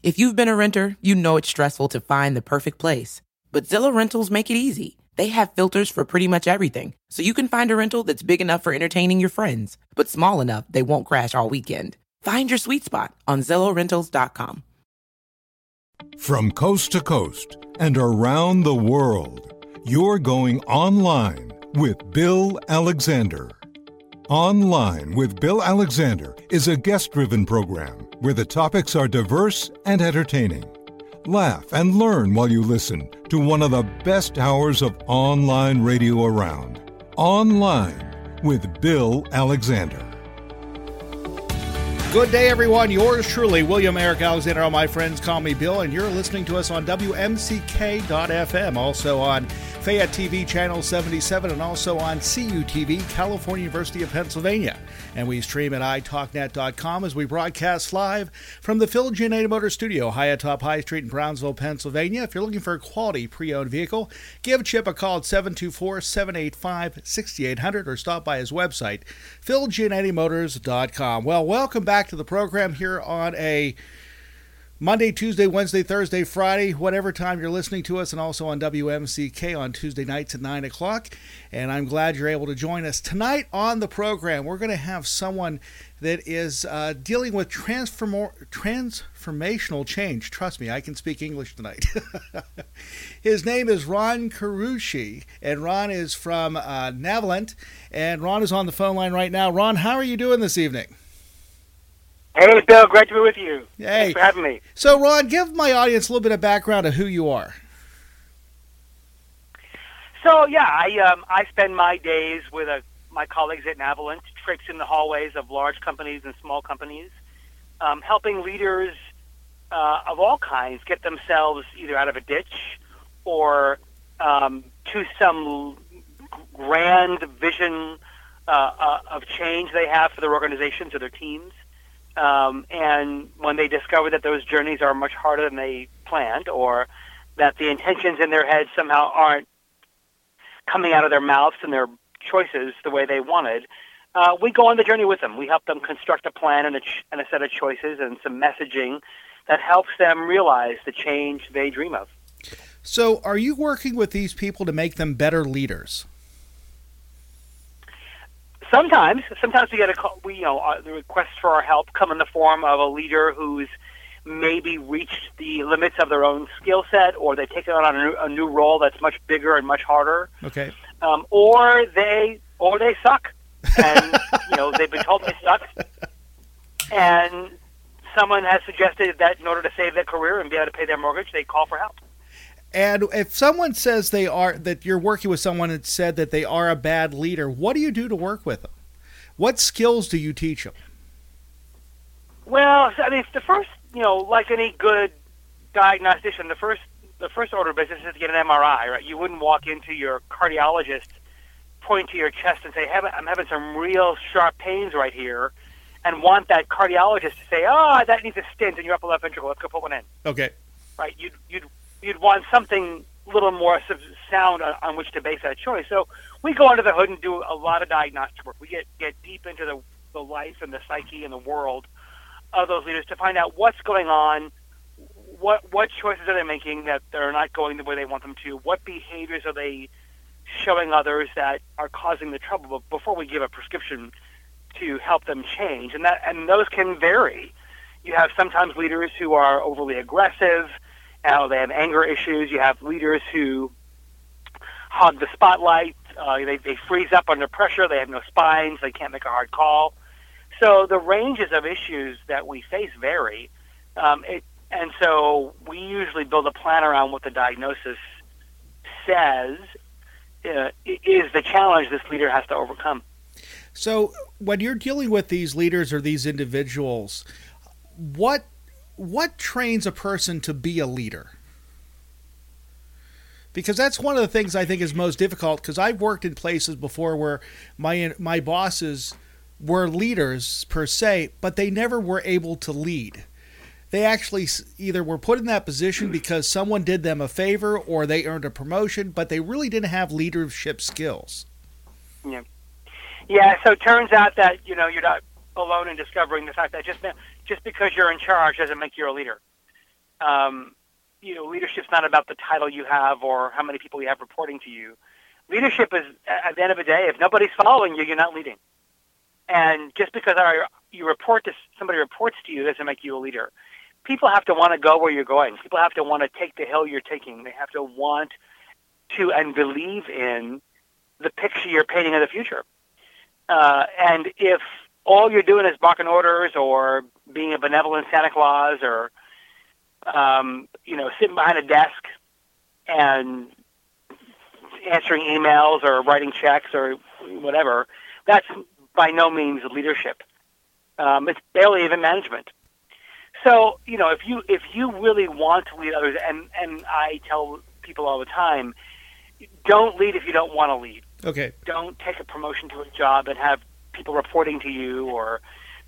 If you've been a renter, you know it's stressful to find the perfect place. But Zillow Rentals make it easy. They have filters for pretty much everything, so you can find a rental that's big enough for entertaining your friends, but small enough they won't crash all weekend. Find your sweet spot on ZillowRentals.com. From coast to coast and around the world, you're going online with Bill Alexander. Online with Bill Alexander is a guest driven program where the topics are diverse and entertaining. Laugh and learn while you listen to one of the best hours of online radio around. Online with Bill Alexander. Good day, everyone. Yours truly, William Eric Alexander. All my friends call me Bill, and you're listening to us on WMCK.FM, also on Fayette TV Channel 77, and also on CUTV, California University of Pennsylvania. And we stream at italknet.com as we broadcast live from the Phil Giannetti Motor Studio, high atop High Street in Brownsville, Pennsylvania. If you're looking for a quality pre owned vehicle, give Chip a call at 724 785 6800 or stop by his website, philgiannettimotors.com. Well, welcome back to the program here on a Monday, Tuesday, Wednesday, Thursday, Friday, whatever time you're listening to us, and also on WMCK on Tuesday nights at 9 o'clock. And I'm glad you're able to join us. Tonight on the program, we're going to have someone that is uh, dealing with transform- transformational change. Trust me, I can speak English tonight. His name is Ron Carucci, and Ron is from uh, Navalent. And Ron is on the phone line right now. Ron, how are you doing this evening? Hey, Bill, great to be with you. Hey. Thanks for having me. So, Ron, give my audience a little bit of background of who you are. So, yeah, I um, I spend my days with uh my colleagues at Navalent, in the hallways of large companies and small companies, um, helping leaders uh, of all kinds get themselves either out of a ditch or um, to some grand vision uh, uh, of change they have for their organizations or their teams. Um, and when they discover that those journeys are much harder than they planned, or that the intentions in their heads somehow aren't coming out of their mouths and their choices the way they wanted, uh, we go on the journey with them. We help them construct a plan and a, ch- and a set of choices and some messaging that helps them realize the change they dream of. So, are you working with these people to make them better leaders? Sometimes, sometimes we get a call. We, you know, uh, the requests for our help come in the form of a leader who's maybe reached the limits of their own skill set, or they've taken on a new, a new role that's much bigger and much harder, Okay. um, or they or they suck, and you know they've been told they suck, and someone has suggested that in order to save their career and be able to pay their mortgage, they call for help. And if someone says they are that you're working with someone that said that they are a bad leader, what do you do to work with them? What skills do you teach them? Well, I mean, the first, you know, like any good diagnostician, the first the first order of business is to get an MRI, right? You wouldn't walk into your cardiologist, point to your chest, and say, "I'm having some real sharp pains right here," and want that cardiologist to say, "Oh, that needs a stent in your upper left ventricle. Let's go put one in." Okay. right? You'd you'd you'd want something a little more sound on, on which to base that choice. So we go under the hood and do a lot of diagnostic work. We get get deep into the the life and the psyche and the world of those leaders to find out what's going on. What what choices are they making that they're not going the way they want them to? What behaviors are they showing others that are causing the trouble? Before we give a prescription to help them change, and that and those can vary. You have sometimes leaders who are overly aggressive, they have anger issues. You have leaders who hog the spotlight. Uh, they, they freeze up under pressure. They have no spines. They can't make a hard call. So the ranges of issues that we face vary. Um, it, and so we usually build a plan around what the diagnosis says uh, is the challenge this leader has to overcome. So, when you're dealing with these leaders or these individuals, what what trains a person to be a leader? because that's one of the things I think is most difficult. Because I've worked in places before where my my bosses were leaders per se, but they never were able to lead. They actually either were put in that position because someone did them a favor or they earned a promotion, but they really didn't have leadership skills. Yeah. Yeah, so it turns out that, you know, you're not alone in discovering the fact that just just because you're in charge doesn't make you a leader. Um, you know, leadership's not about the title you have or how many people you have reporting to you. Leadership is, at the end of the day, if nobody's following you, you're not leading. And just because our, you report to somebody reports to you doesn't make you a leader. People have to want to go where you're going. People have to want to take the hill you're taking. They have to want to and believe in the picture you're painting of the future. Uh, and if all you're doing is barking orders or being a benevolent Santa Claus or um, you know sitting behind a desk and answering emails or writing checks or whatever, that's by no means leadership. Um, it's barely even management. So you know if you if you really want to lead others, and and I tell people all the time, don't lead if you don't want to lead. Okay. Don't take a promotion to a job and have people reporting to you or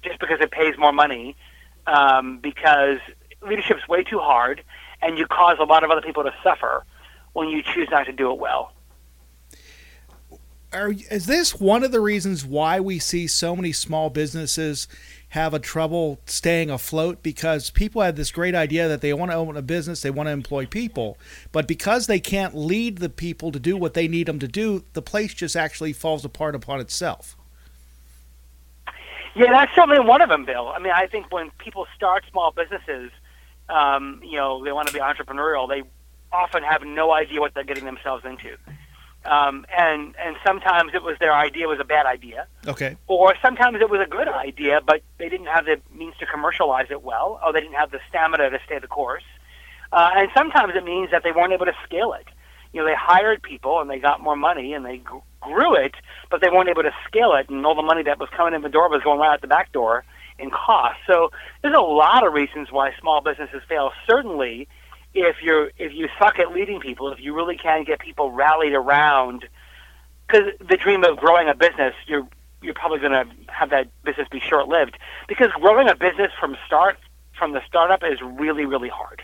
just because it pays more money um, because leadership is way too hard and you cause a lot of other people to suffer when you choose not to do it well. Are, is this one of the reasons why we see so many small businesses have a trouble staying afloat because people have this great idea that they want to open a business, they want to employ people, but because they can't lead the people to do what they need them to do, the place just actually falls apart upon itself. Yeah, that's certainly one of them, Bill. I mean, I think when people start small businesses, um, you know, they want to be entrepreneurial. They often have no idea what they're getting themselves into. Um, and and sometimes it was their idea was a bad idea. Okay. Or sometimes it was a good idea, but they didn't have the means to commercialize it well, or they didn't have the stamina to stay the course. Uh, and sometimes it means that they weren't able to scale it. You know, they hired people and they got more money and they grew it, but they weren't able to scale it, and all the money that was coming in the door was going right out the back door in cost. So there's a lot of reasons why small businesses fail. Certainly, if you're if you suck at leading people, if you really can't get people rallied around, because the dream of growing a business, you're you're probably going to have that business be short lived. Because growing a business from start from the startup is really really hard,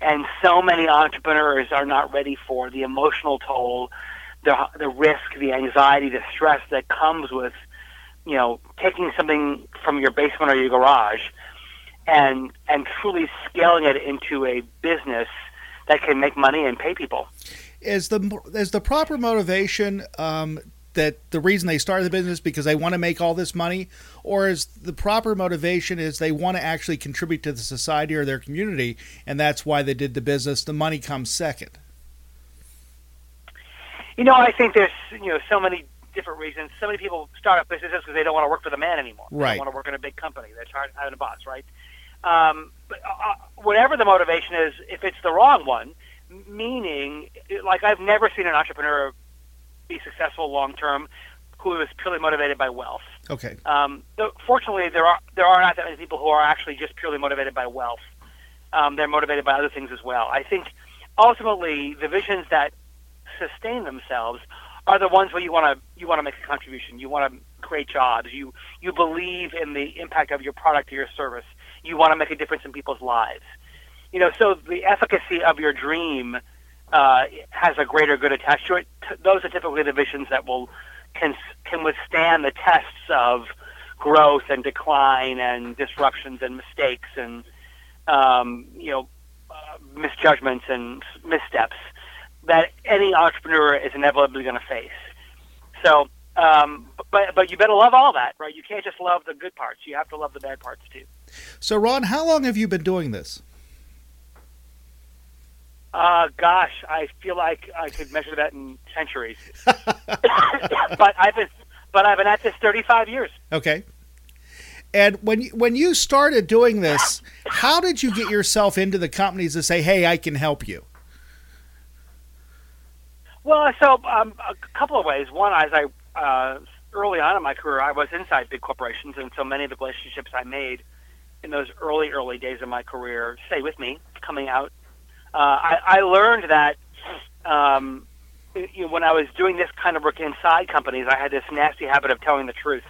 and so many entrepreneurs are not ready for the emotional toll, the the risk, the anxiety, the stress that comes with you know taking something from your basement or your garage and and truly scaling it into a business that can make money and pay people. Is the is the proper motivation um, that the reason they started the business because they want to make all this money, or is the proper motivation is they want to actually contribute to the society or their community, and that's why they did the business? The money comes second. You know, I think there's you know so many different reasons. So many people start up businesses because they don't want to work for the man anymore. Right. They want to work in a big company. They're tired of having a boss, right? Um, but uh, whatever the motivation is, if it's the wrong one, meaning like I've never seen an entrepreneur be successful long term who is purely motivated by wealth. Okay. Um, fortunately, there are there are not that many people who are actually just purely motivated by wealth. Um, they're motivated by other things as well. I think ultimately the visions that sustain themselves are the ones where you want to you want to make a contribution. You want to create jobs. You you believe in the impact of your product or your service you want to make a difference in people's lives. You know, so the efficacy of your dream uh, has a greater good attached to it. Those are typically the visions that will can can withstand the tests of growth and decline and disruptions and mistakes and um, you know uh, misjudgments and missteps that any entrepreneur is inevitably going to face. So, um, but but you better love all that, right? You can't just love the good parts. You have to love the bad parts too. So, Ron, how long have you been doing this? Uh, gosh, I feel like I could measure that in centuries. but I've been, but I've been at this 35 years. Okay. And when you, when you started doing this, how did you get yourself into the companies to say, "Hey, I can help you"? Well, so um, a couple of ways. One, as I uh, early on in my career, I was inside big corporations, and so many of the relationships I made in those early, early days of my career stay with me coming out. Uh, I, I learned that um, you know, when I was doing this kind of work inside companies, I had this nasty habit of telling the truth,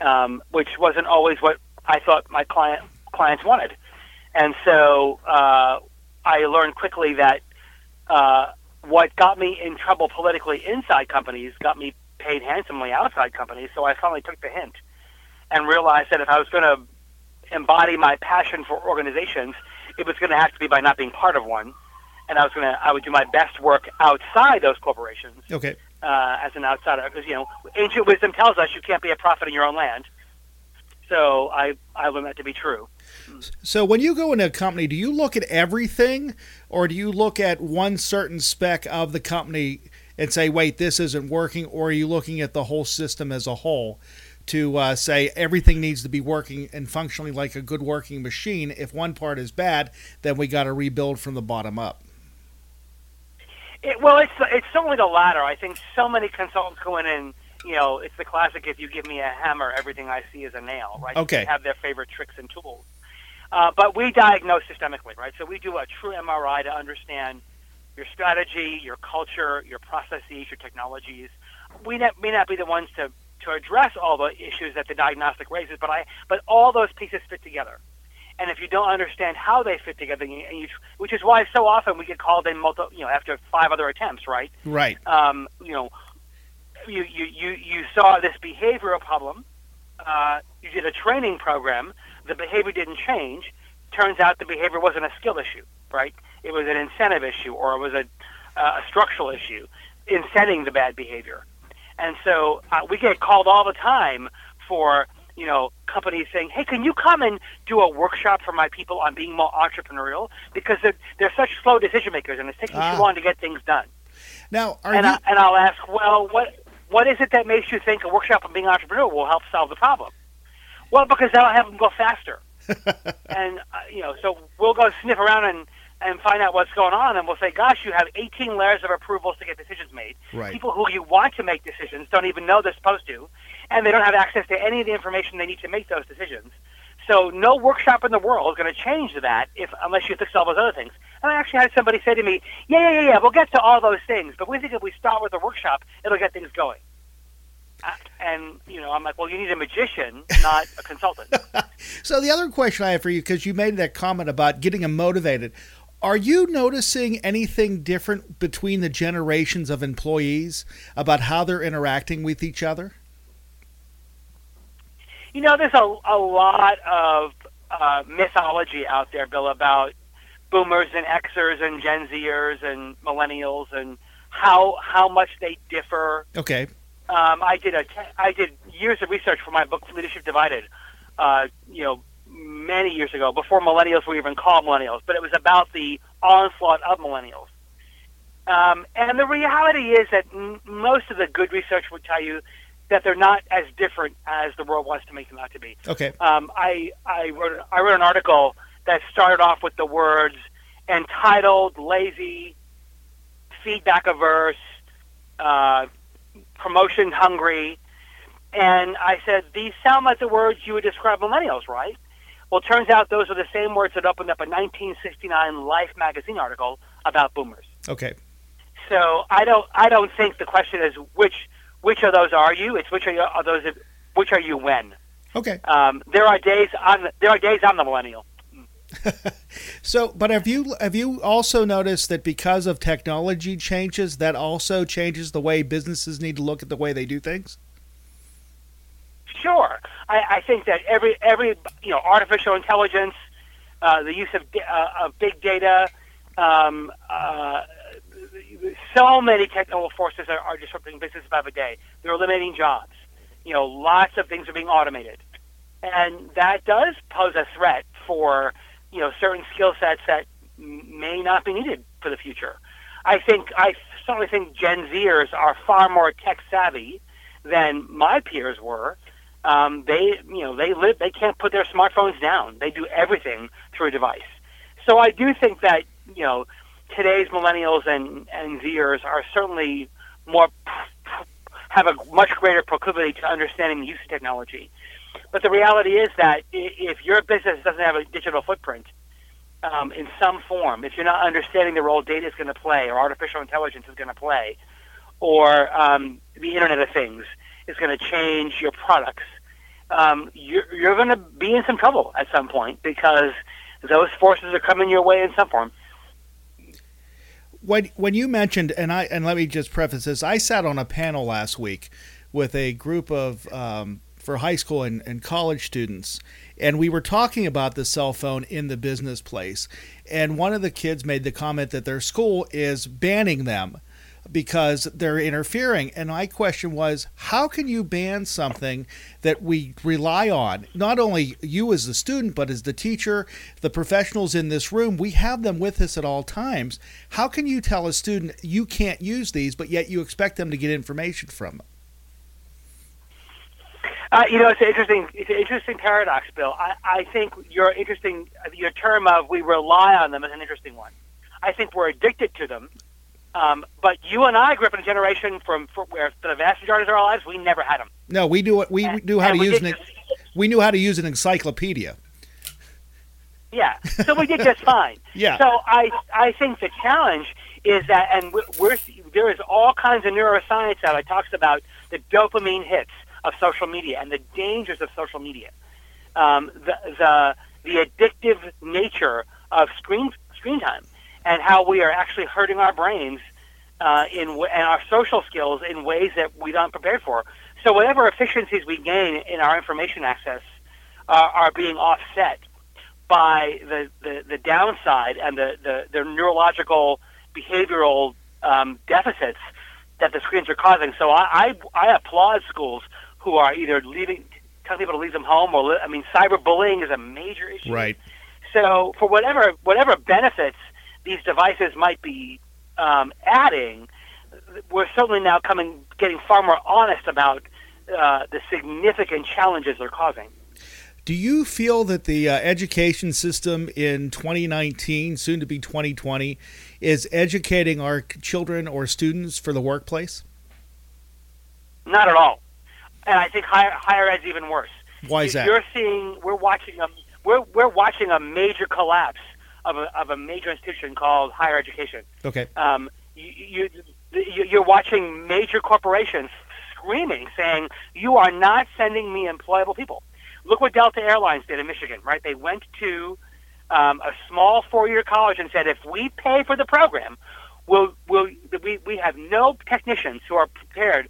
um, which wasn't always what I thought my client clients wanted. And so uh, I learned quickly that uh, what got me in trouble politically inside companies got me paid handsomely outside companies. So I finally took the hint and realized that if I was going to embody my passion for organizations, it was going to have to be by not being part of one, and I was going to I would do my best work outside those corporations. Okay. Uh, as an outsider, because you know, ancient wisdom tells us you can't be a prophet in your own land. So I I learned that to be true. So when you go into a company, do you look at everything, or do you look at one certain spec of the company and say, "Wait, this isn't working," or are you looking at the whole system as a whole? to uh, say everything needs to be working and functioning like a good working machine. If one part is bad, then we got to rebuild from the bottom up. It, well, it's it's certainly the latter. I think so many consultants go in and you know it's the classic: if you give me a hammer, everything I see is a nail. Right? Okay. They have their favorite tricks and tools. Uh, but we diagnose systemically, right? So we do a true MRI to understand your strategy, your culture, your processes, your technologies. We may not be the ones to to address all the issues that the diagnostic raises, but I but all those pieces fit together. And if you don't understand how they fit together, and you, which is why so often we get called in multi, you know, after five other attempts, right? Right. Um, you know, you, you, you, you saw this behavioral problem. Uh, you did a training program. The behavior didn't change. Turns out the behavior wasn't a skill issue, right? It was an incentive issue or it was a, uh, a structural issue in setting the bad behavior. And so uh, we get called all the time for you know companies saying, "Hey, can you come and do a workshop for my people on being more entrepreneurial?" Because they're, they're such slow decision makers, and it's taking Ah. too long to get things done. Now, are And, you? I, and I'll ask, well, what what is it that makes you think a workshop on being entrepreneurial will help solve the problem? Well, because that'll have them go faster. and uh, you know, so we'll go sniff around and and find out what's going on, and we'll say, "Gosh, you have 18 layers of approvals to get decisions made. Right. People who you want to make decisions don't even know they're supposed to, and they don't have access to any of the information they need to make those decisions. So no workshop in the world is going to change that if unless you fix all those other things. And I actually had somebody say to me, "Yeah, yeah, yeah, yeah, we'll get to all those things, but we think if we start with a workshop, it'll get things going." And you know, I'm like, "Well, you need a magician, not a consultant." So the other question I have for you, because you made that comment about getting them motivated, are you noticing anything different between the generations of employees about how they're interacting with each other? You know, there's a, a lot of uh, mythology out there, Bill, about boomers and Xers and Gen Zers and millennials and how how much they differ. Okay. Um, I did a te- I did years of research for my book Leadership Divided. Uh, you know, many years ago, before millennials were even called millennials, but it was about the onslaught of millennials. Um, and the reality is that m- most of the good research would tell you that they're not as different as the world wants to make them out to be. Okay. Um, I I wrote I wrote an article that started off with the words entitled, lazy, feedback averse, uh, promotion hungry, and I said these sound like the words you would describe millennials, right? Well, it turns out those are the same words that opened up a 1969 Life magazine article about boomers. Okay. So I don't I don't think the question is which which of those are you? It's which are, you, are those which are you when? Okay. Um, there are days on there are days I'm the millennial. So, but have you have you also noticed that because of technology changes, that also changes the way businesses need to look at the way they do things? Sure, I, I think that every every you know artificial intelligence, uh, the use of uh, of big data, um, uh, so many technical forces are, are disrupting business by the day. They're eliminating jobs. You know, lots of things are being automated, and that does pose a threat for you know certain skill sets that may not be needed for the future. I think I certainly think Gen Zers are far more tech savvy than my peers were. Um, they, you know, they live. They can't put their smartphones down. They do everything through a device. So I do think that you know today's millennials and and Zers are certainly more have a much greater proclivity to understanding the use of technology. But the reality is that if your business doesn't have a digital footprint, um, in some form, if you're not understanding the role data is going to play or artificial intelligence is going to play, or um, the Internet of Things is going to change your products, um, you're, you're going to be in some trouble at some point because those forces are coming your way in some form. When when you mentioned and I and let me just preface this, I sat on a panel last week with a group of um, for high school and, and college students, and we were talking about the cell phone in the business place. And one of the kids made the comment that their school is banning them because they're interfering. And my question was, how can you ban something that we rely on? Not only you as the student, but as the teacher, the professionals in this room, we have them with us at all times. How can you tell a student you can't use these, but yet you expect them to get information from them? Uh, you know, it's an interesting, it's an interesting paradox, Bill. I, I think your interesting, your term of we rely on them is an interesting one. I think we're addicted to them, um, but you and I grew up in a generation from, from where the vast majority of our lives we never had them. No, we do. We And- knew how to use an. We knew how to use an encyclopedia. Yeah, so we did just fine. Yeah. So I I think the challenge is that, and we're, we're there is all kinds of neuroscience out that talks about the dopamine hits of social media and the dangers of social media, um, the the the addictive nature of screen screen time, and how we are actually hurting our brains uh, in and our social skills in ways that we aren't prepared for. So whatever efficiencies we gain in our information access uh, are being offset by the, the, the downside and the, the, the neurological behavioral um, deficits that the screens are causing. So I, I, I applaud schools who are either leaving, telling people to leave them home, or I mean, cyberbullying is a major issue. Right. So for whatever whatever benefits these devices might be um, adding, we're certainly now coming getting far more honest about uh, the significant challenges they're causing. Do you feel that the uh, education system in 2019, soon to be 2020, is educating our children or students for the workplace? Not at all. And I think higher higher ed's even worse. Why is that? You're seeing we're watching a we're we're watching a major collapse of a of a major institution called higher education. Okay. Um, you, you you're watching major corporations screaming, saying you are not sending me employable people. Look what Delta Airlines did in Michigan, right? They went to um, a small four-year college and said, if we pay for the program, we'll, we'll, we, we have no technicians who are prepared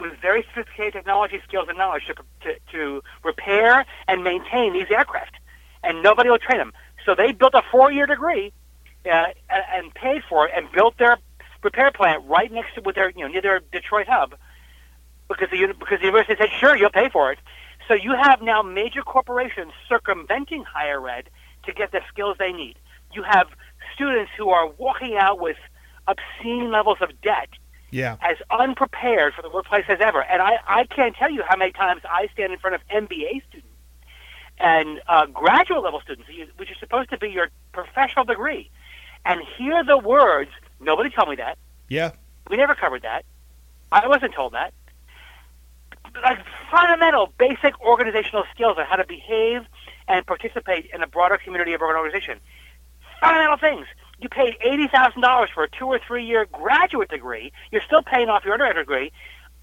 with very sophisticated technology skills and knowledge to, to, to repair and maintain these aircraft, and nobody will train them. So they built a four-year degree uh, and paid for it and built their repair plant right next to with their you know near their Detroit hub because the because the university said sure you'll pay for it. So you have now major corporations circumventing higher ed to get the skills they need. You have students who are walking out with obscene levels of debt Yeah. as unprepared for the workplace as ever. And I, I can't tell you how many times I stand in front of MBA students and uh, graduate level students, which is supposed to be your professional degree, and hear the words, nobody told me that. Yeah. We never covered that. I wasn't told that. Like fundamental, basic organizational skills on how to behave and participate in a broader community of an organization. Fundamental things. You paid eighty thousand dollars for a two or three year graduate degree. You're still paying off your undergraduate degree,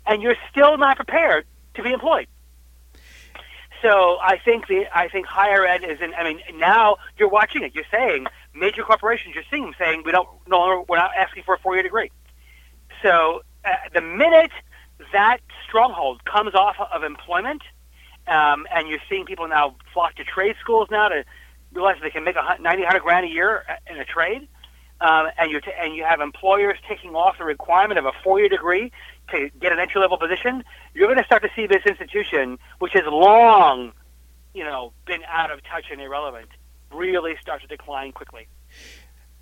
and you're still not prepared to be employed. So I think the I think higher ed is in. I mean, now you're watching it. You're saying major corporations. You're seeing them saying we don't no longer we're not asking for a four year degree. So uh, the minute that stronghold comes off of employment, um, and you're seeing people now flock to trade schools now to realize they can make a hun- 90, 100 grand a year in a trade, um, and you t- and you have employers taking off the requirement of a four-year degree to get an entry-level position, you're going to start to see this institution, which has long, you know, been out of touch and irrelevant, really start to decline quickly.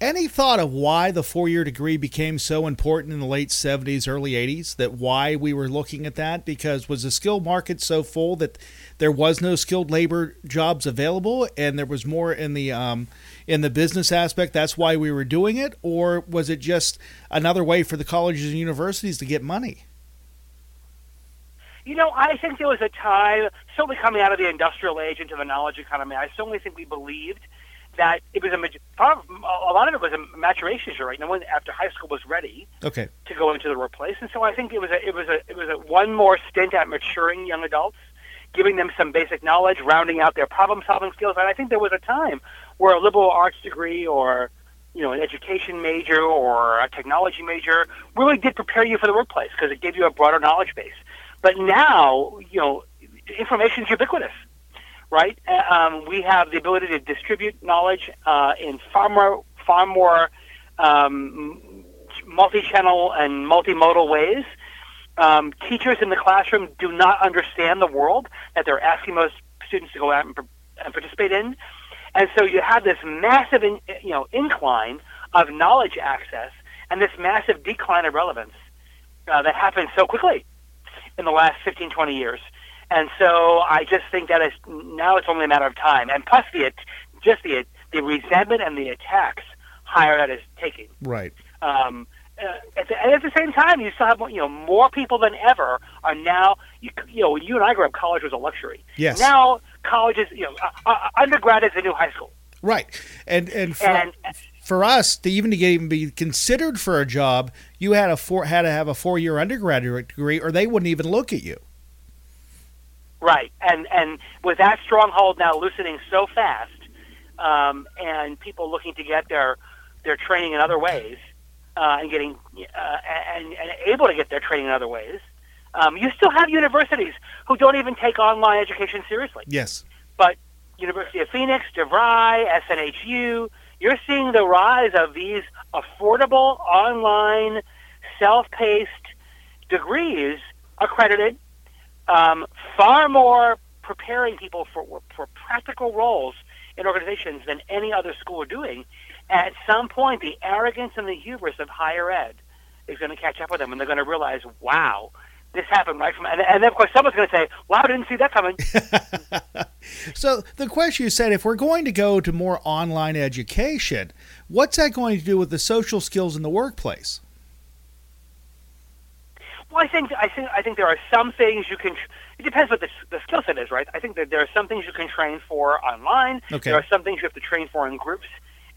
Any thought of why the four year degree became so important in the late 70s, early 80s? That why we were looking at that? Because was the skill market so full that there was no skilled labor jobs available and there was more in the um, in the business aspect? That's why we were doing it? Or was it just another way for the colleges and universities to get money? You know, I think there was a time, certainly coming out of the industrial age into the knowledge economy, I certainly think we believed that it was a part of, a lot of it was a maturation issue, right? No one after high school was ready okay. to go into the workplace, and so I think it was a it was a it was a one more stint at maturing young adults, giving them some basic knowledge, rounding out their problem solving skills, and I think there was a time where a liberal arts degree or you know an education major or a technology major really did prepare you for the workplace because it gave you a broader knowledge base. But now, you know, information is ubiquitous right? Um, we have the ability to distribute knowledge uh, in far more, far more um, multi-channel and multimodal ways. Um, teachers in the classroom do not understand the world that they're asking most students to go out and, and participate in, and so you have this massive, in, you know, incline of knowledge access and this massive decline of relevance uh, that happened so quickly in the last 15, 20 years. And so I just think that it's, now it's only a matter of time. And plus the just the the resentment and the attacks higher that is taking. Right. Um, uh, at, the, at the same time, you still have you know more people than ever are now. You, you know, you and I grew up, college was a luxury. Yes. Now college is you know uh, uh, undergrad is the new high school. Right. And and for, And for us to even to get even be considered for a job, you had a four had to have a four year undergraduate degree, or they wouldn't even look at you. Right, and and with that stronghold now loosening so fast, um, and people looking to get their their training in other ways, uh, and getting uh, and, and able to get their training in other ways, um, you still have universities who don't even take online education seriously. Yes. But University of Phoenix, DeVry, SNHU, you're seeing the rise of these affordable online, self-paced degrees accredited um, far more preparing people for for practical roles in organizations than any other school are doing. At some point, the arrogance and the hubris of higher ed is going to catch up with them, and they're going to realize, "Wow, this happened right from." And, and then, of course, someone's going to say, "Wow, I didn't see that coming." So the question you said, if we're going to go to more online education, what's that going to do with the social skills in the workplace? Well, I think I think I think there are some things you can. It depends what the, the skill set is, right? I think that there are some things you can train for online. Okay. There are some things you have to train for in groups.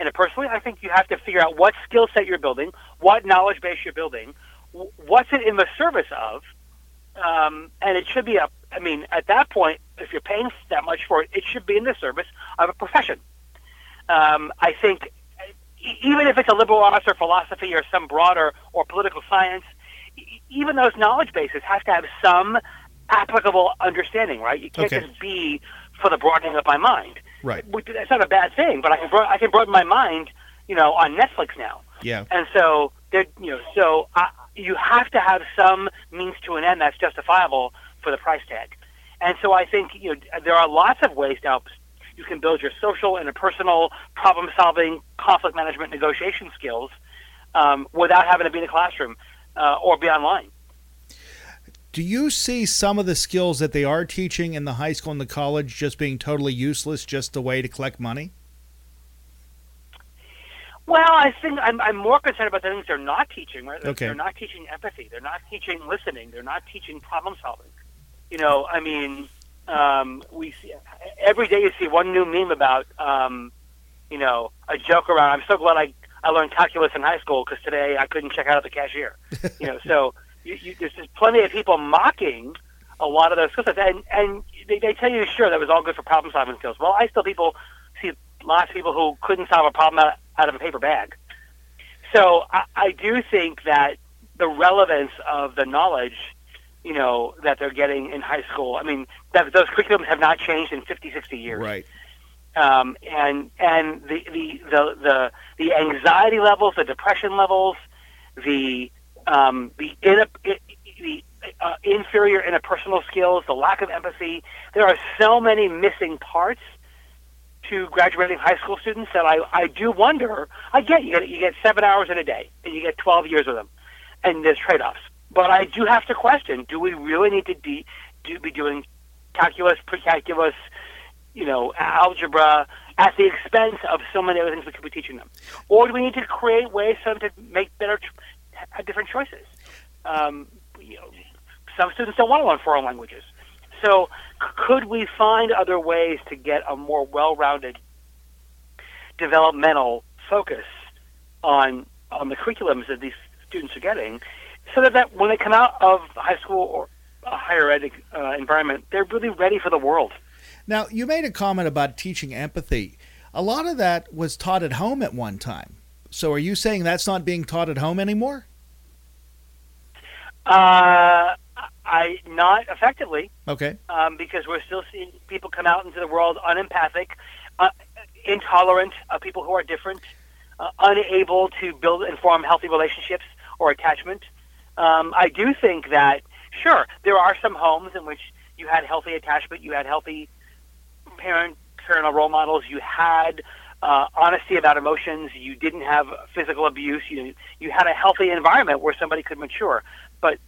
And personally, I think you have to figure out what skill set you're building, what knowledge base you're building, what's it in the service of, um, and it should be a. I mean, at that point, if you're paying that much for it, it should be in the service of a profession. Um, I think, even if it's a liberal arts or philosophy or some broader or political science, even those knowledge bases have to have some applicable understanding, right? You can't Okay. just be for the broadening of my mind. Right. Which- That's not a bad thing, but I can broad- I can broaden my mind, you know, on Netflix now. Yeah. And so there, you know, so uh, you have to have some means to an end that's justifiable for the price tag. And so I think you know there are lots of ways now you can build your social and personal problem solving, conflict management, negotiation skills um, without having to be in a classroom uh, or be online. Do you see some of the skills that they are teaching in the high school and the college just being totally useless, just a way to collect money? Well, I think I'm, I'm more concerned about the things they're not teaching. Right? They're- Okay. They're not teaching empathy. They're not teaching listening. They're not teaching problem solving. You know, I mean, um, we see every day you see one new meme about, um, you know, a joke around. I'm so glad I I learned calculus in high school because today I couldn't check out at the cashier. you know, so you, you, there's just plenty of people mocking a lot of those skill sets, and and they, they tell you sure that was all good for problem solving skills. Well, I still people see lots of people who couldn't solve a problem out, out of a paper bag. So I, I do think that the relevance of the knowledge, you know, that they're getting in high school. I mean, that those curriculums have not changed in 50, 60 years Right. Um, and and the, the the the the anxiety levels, the depression levels, the um, the in, the uh, inferior interpersonal skills, the lack of empathy. There are so many missing parts to graduating high school students that I, I do wonder. I get you get you get seven hours in a day, and you get twelve years with them, and there's trade offs. But I do have to question: Do we really need to de- do be doing calculus, pre-calculus, you know, algebra at the expense of so many other things we could be teaching them? Or do we need to create ways for them to make better, different choices? Um, you know, some students don't want to learn foreign languages. So, could we find other ways to get a more well-rounded developmental focus on on the curriculums that these students are getting, so that, that when they come out of high school or a higher ed uh, environment, they're really ready for the world. Now, you made a comment about teaching empathy. A lot of that was taught at home at one time. So, are you saying that's not being taught at home anymore? Uh, I not effectively. Okay. Um, because we're still seeing people come out into the world unempathic, uh, intolerant of people who are different, uh, unable to build and form healthy relationships or attachment. Um, I do think that sure there are some homes in which you had healthy attachment, you had healthy parent parental role models, you had uh, honesty about emotions, you didn't have physical abuse, you you had a healthy environment where somebody could mature. But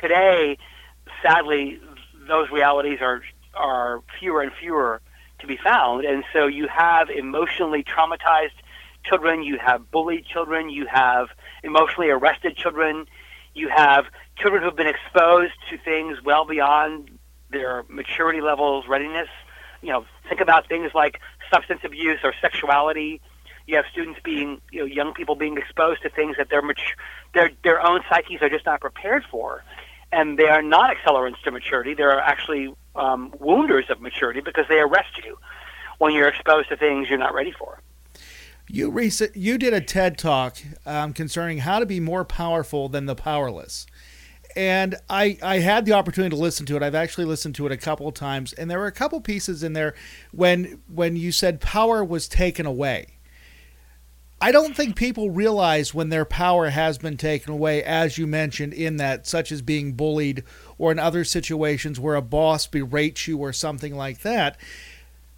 today, sadly, those realities are are fewer and fewer to be found, and so you have emotionally traumatized children, you have bullied children, you have emotionally arrested children, you have children who've been exposed to things well beyond their maturity levels, readiness. You know, think about things like substance abuse or sexuality. You have students being, you know, young people being exposed to things that their mature, their their own psyches are just not prepared for, and they are not accelerants to maturity. They are actually um, wounders of maturity because they arrest you when you're exposed to things you're not ready for. You recent, you did a TED talk um, concerning how to be more powerful than the powerless. And I, I had the opportunity to listen to it. I've actually listened to it a couple of times, and there were a couple pieces in there when when you said power was taken away. I don't think people realize when their power has been taken away, as you mentioned in that, such as being bullied or in other situations where a boss berates you or something like that.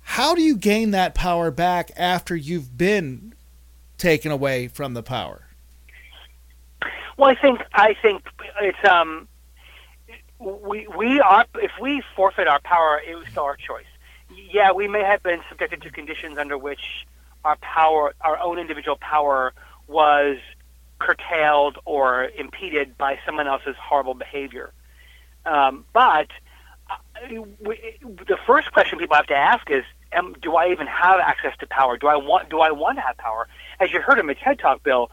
How do you gain that power back after you've been taken away from the power? Well, I think I think it's um, we we are if we forfeit our power, it was still our choice. Yeah, we may have been subjected to conditions under which our power, our own individual power, was curtailed or impeded by someone else's horrible behavior. Um, but uh, we, the first question people have to ask is, am, do I even have access to power? Do I want do I want to have power? As you heard in my TED talk, Bill,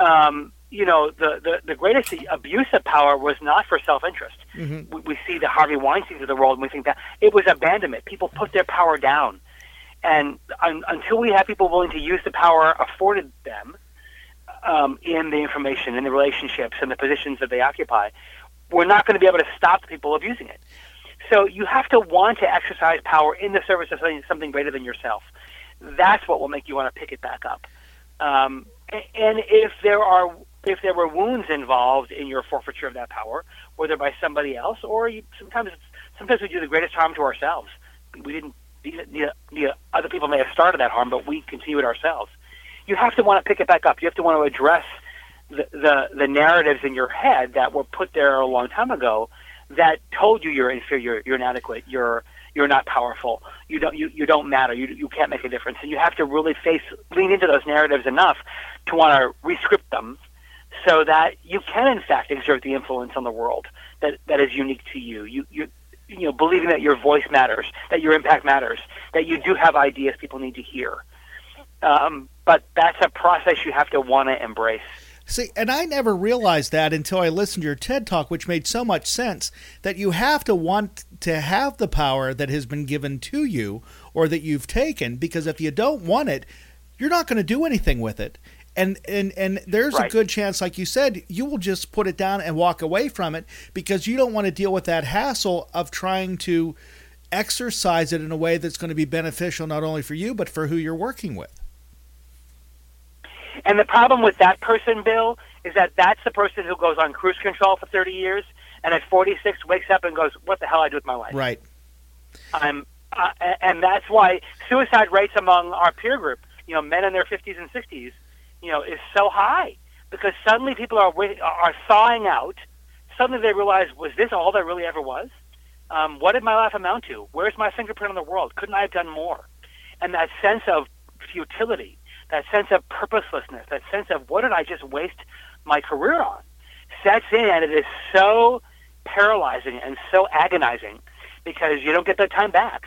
um, you know the, the, the greatest abuse of power was not for self interest. Mm-hmm. We, we see the Harvey Weinsteins of the world, and we think that it was abandonment. People put their power down, and un, until we have people willing to use the power afforded them um, in the information, in the relationships, and the positions that they occupy, we're not going to be able to stop people abusing it. So you have to want to exercise power in the service of something, something greater than yourself. That's what will make you want to pick it back up. Um, and if there are if there were wounds involved in your forfeiture of that power, whether by somebody else or you, sometimes sometimes we do the greatest harm to ourselves. We didn't. The, the, other people may have started that harm, but we continue it ourselves. You have to want to pick it back up. You have to want to address the, the, the narratives in your head that were put there a long time ago that told you you're inferior, you're inadequate, you're you're not powerful, you don't you, you don't matter, you you can't make a difference, and you have to really face lean into those narratives enough to want to rescript them so that you can in fact exert the influence on the world that that is unique to you. You you you know believing that your voice matters, that your impact matters, that you do have ideas people need to hear. Um, but that's a process you have to want to embrace. See, and I never realized that until I listened to your TED talk, which made so much sense that you have to want to have the power that has been given to you or that you've taken, because if you don't want it, you're not going to do anything with it. And and and there's right. a good chance, like you said, you will just put it down and walk away from it because you don't want to deal with that hassle of trying to exercise it in a way that's going to be beneficial not only for you but for who you're working with. And the problem with that person, Bill, is that that's the person who goes on cruise control for 30 years and at 46 wakes up and goes, "What the hell I do with my life?" Right. I'm, uh, and that's why suicide rates among our peer group, you know, men in their 50s and 60s, you know, is so high because suddenly people are are thawing out. Suddenly they realize, was this all there really ever was? Um, what did my life amount to? Where's my fingerprint on the world? Couldn't I have done more? And that sense of futility that sense of purposelessness, that sense of what did I just waste my career on, sets in, and it is so paralyzing and so agonizing because you don't get that time back.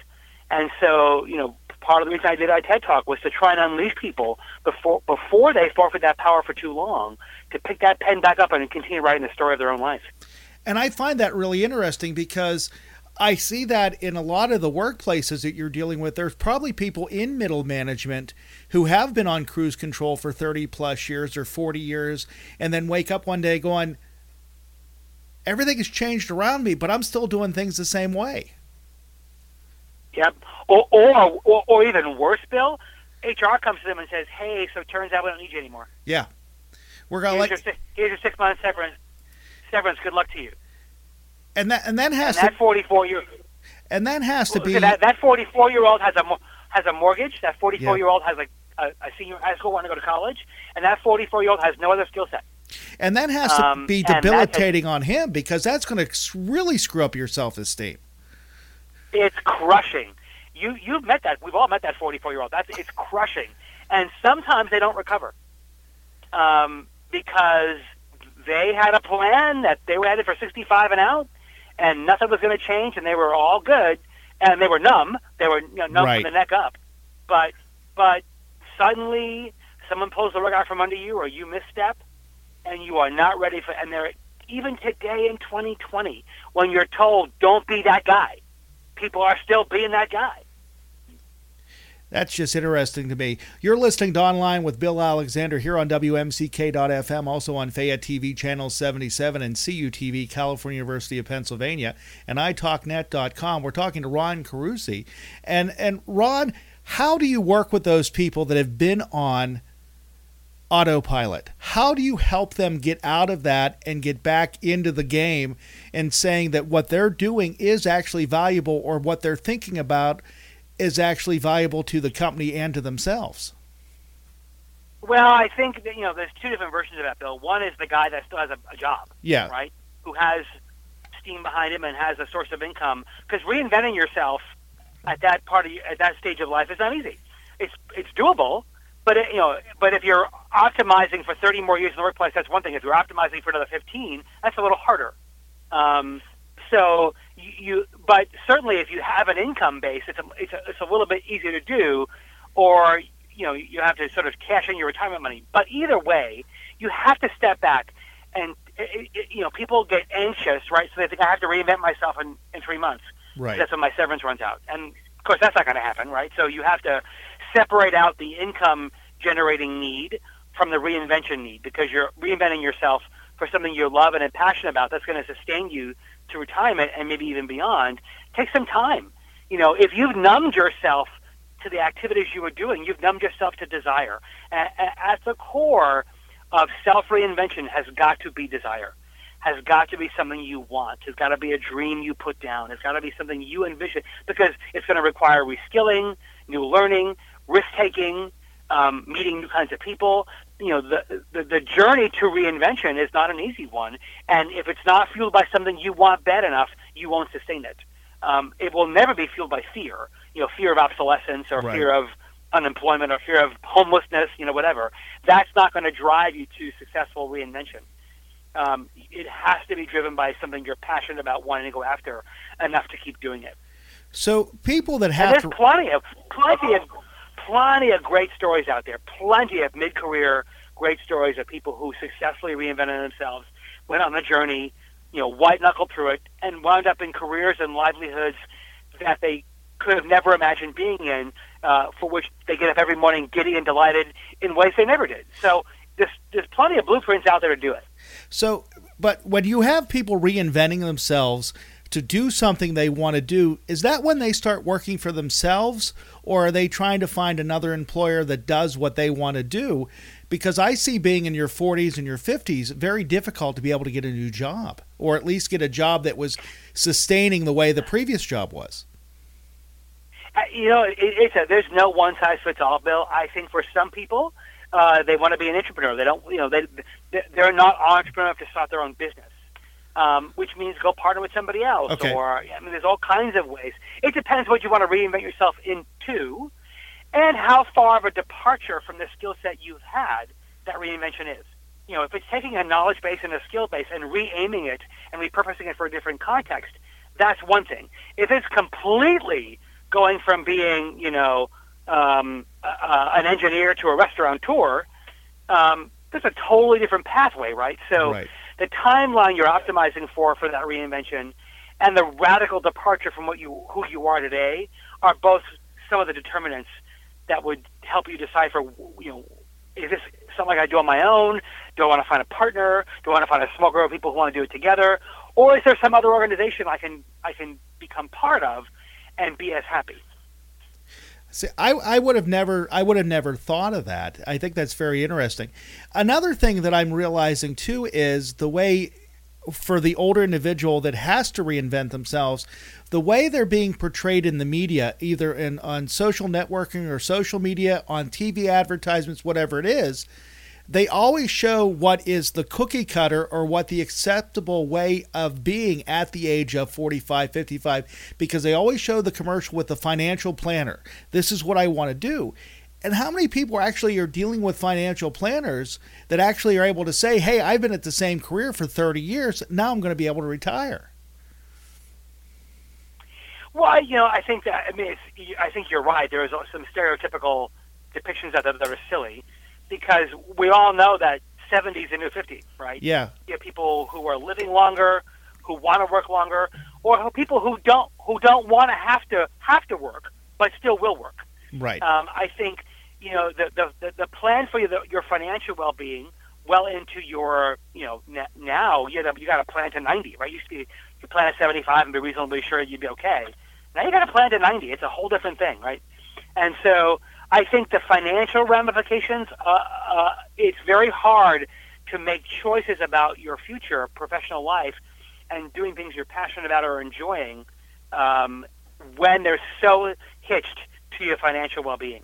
And so, you know, part of the reason I did a TED Talk was to try and unleash people before before they forfeit that power for too long to pick that pen back up and continue writing the story of their own life. And I find that really interesting because I see that in a lot of the workplaces that you're dealing with. There's probably people in middle management who have been on cruise control for 30 plus years or 40 years and then wake up one day going, everything has changed around me, but I'm still doing things the same way. Yep. Or, or, or, or even worse, Bill, HR comes to them and says, hey, so it turns out we don't need you anymore. Yeah. We're going here's to like. Your, here's your six months severance. Severance. Good luck to you. And that and that has and that to 44 year and that has to be that that 44 year old has a has a mortgage. That 44 year old has a, a, a senior high school wanting to go to college, and that 44 year old has no other skill set. And that has to Um, be and that's a- debilitating on him because that's going to really screw up your self esteem. It's crushing. You you've met that. We've all met that 44 year old. That's it's crushing, and sometimes they don't recover um, because they had a plan that they were headed for 65 and out, and nothing was going to change, and they were all good, and they were numb. They were you know, numb Right. from the neck up, but but suddenly someone pulls the rug out from under you, or you misstep, and you are not ready for. And they're even today in 2020, when you're told don't be that guy, people are still being that guy. That's just interesting to me. You're listening to Online with Bill Alexander here on WMCK.FM, also on Fayette TV Channel 77 and CUTV, California University of Pennsylvania, and iTalkNet.com. We're talking to Ron Carucci. And, and Ron, how do you work with those people that have been on autopilot? How do you help them get out of that and get back into the game and saying that what they're doing is actually valuable or what they're thinking about is actually valuable to the company and to themselves? Well, I think that, you know there's two different versions of that, Bill. One is the guy that still has a, a job, Yeah. right? Who has steam behind him and has a source of income. Because reinventing yourself at that part of at that stage of life is not easy. It's it's doable, but it, you know, but if you're optimizing for 30 more years in the workplace, that's one thing. If you're optimizing for another 15, that's a little harder. Um, so you, but certainly if you have an income base, it's a, it's a, it's a little bit easier to do, or you know, you have to sort of cash in your retirement money. But either way, you have to step back, and it, it, you know, people get anxious, right? So they think I have to reinvent myself in, in three months. Right. That's when my severance runs out, and of course that's not going to happen, right? So you have to separate out the income generating need from the reinvention need because you're reinventing yourself for something you love and are passionate about that's going to sustain you to retirement and maybe even beyond. Take some time. You know, if you've numbed yourself to the activities you were doing, you've numbed yourself to desire. At the core of self reinvention has got to be desire, has got to be something you want. It's got to be a dream you put down. It's got to be something you envision because it's going to require reskilling, new learning, risk taking, um, meeting new kinds of people. You know, the, the the journey to reinvention is not an easy one, and if it's not fueled by something you want bad enough, you won't sustain it. Um, it will never be fueled by fear. You know, fear of obsolescence or Right. fear of unemployment or fear of homelessness. You know, whatever. That's not going to drive you to successful reinvention. Um, it has to be driven by something you're passionate about wanting to go after enough to keep doing it. So people that And have there's to plenty of plenty of plenty of great stories out there. Plenty of mid-career great stories of people who successfully reinvented themselves, went on the journey, you know, white knuckled through it, and wound up in careers and livelihoods that they could have never imagined being in, uh, for which they get up every morning giddy and delighted in ways they never did. So there's there's plenty of blueprints out there to do it. So, but when you have people reinventing themselves to do something they want to do, is that when they start working for themselves or are they trying to find another employer that does what they want to do? Because I see being in your 40s and your 50s very difficult to be able to get a new job or at least get a job that was sustaining the way the previous job was. Uh, you know, it, it's a, there's no one size fits all, Bill. I think for some people, uh, they want to be an entrepreneur. They don't, you know, they they're not entrepreneur enough to start their own business, um, which means go partner with somebody else. Okay. Or I mean, there's all kinds of ways. It depends what you want to reinvent yourself into, and how far of a departure from the skill set you've had that reinvention is. You know, if it's taking a knowledge base and a skill base and re-aiming it and repurposing it for a different context, that's one thing. If it's completely going from being, you know, um, uh, an engineer to a restaurateur, um, there's a totally different pathway, right? So Right. The timeline you're optimizing for for that reinvention and the radical departure from what you who you are today are both some of the determinants that would help you decipher you know is this something I do on my own? Do I want to find a partner? Do I want to find a small group of people who want to do it together? Or is there some other organization I can I can become part of and be as happy? See, I, I would have never I would have never thought of that. I think that's very interesting. Another thing that I'm realizing too is the way for the older individual that has to reinvent themselves, the way they're being portrayed in the media, either in on social networking or social media, on TV advertisements, whatever it is, they always show what is the cookie cutter or what the acceptable way of being at the age of 45, 55, because they always show the commercial with the financial planner. This is what I want to do. And how many people actually are dealing with financial planners that actually are able to say, hey, I've been at the same career for 30 years. Now I'm going to be able to retire. Well, you know, I think that I mean, I think you're right. There is some stereotypical depictions that are silly, because we all know that 70 is the new 50, right? Yeah. You have people who are living longer, who want to work longer, or who- people who don't who don't want to have to have to work, but still will work. Right. Um, I think you know the the, the, the plan for your, your financial well being well into your you know n- now you know, you got to plan to 90, right? You used to be, you plan at 75 and be reasonably sure you'd be okay. Now you got to plan to 90. It's a whole different thing, right? And so I think the financial ramifications, uh, uh, it's very hard to make choices about your future professional life and doing things you're passionate about or enjoying um, when they're so hitched to your financial well-being.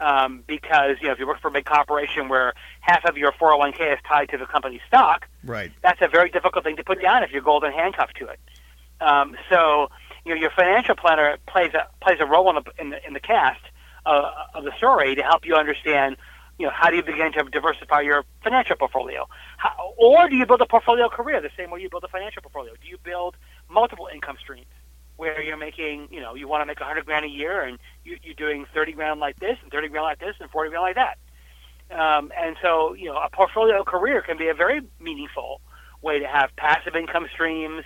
Um, because you know, if you work for a big corporation where half of your 401k is tied to the company's stock, right. that's a very difficult thing to put down if you're golden handcuffed to it. Um, so you know, your financial planner plays a plays a role in the in the, in the cast uh, of the story to help you understand. You know, how do you begin to diversify your financial portfolio, how, or do you build a portfolio career the same way you build a financial portfolio? Do you build multiple income streams where you're making, you know, you want to make a hundred grand a year and you, you're doing thirty grand like this and thirty grand like this and forty grand like that? Um, and so, you know, a portfolio career can be a very meaningful way to have passive income streams,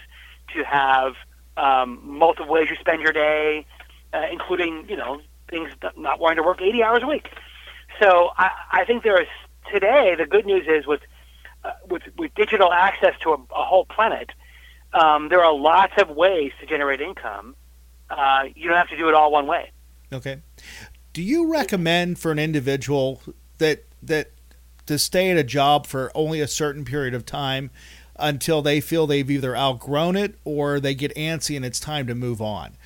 to have um, multiple ways you spend your day, uh, including, you know, things not wanting to work 80 hours a week. So I, I think there is today. The good news is with uh, with with digital access to a, a whole planet, um, there are lots of ways to generate income. Uh, you don't have to do it all one way. Okay. Do you recommend for an individual that that to stay at a job for only a certain period of time until they feel they've either outgrown it or they get antsy and it's time to move on?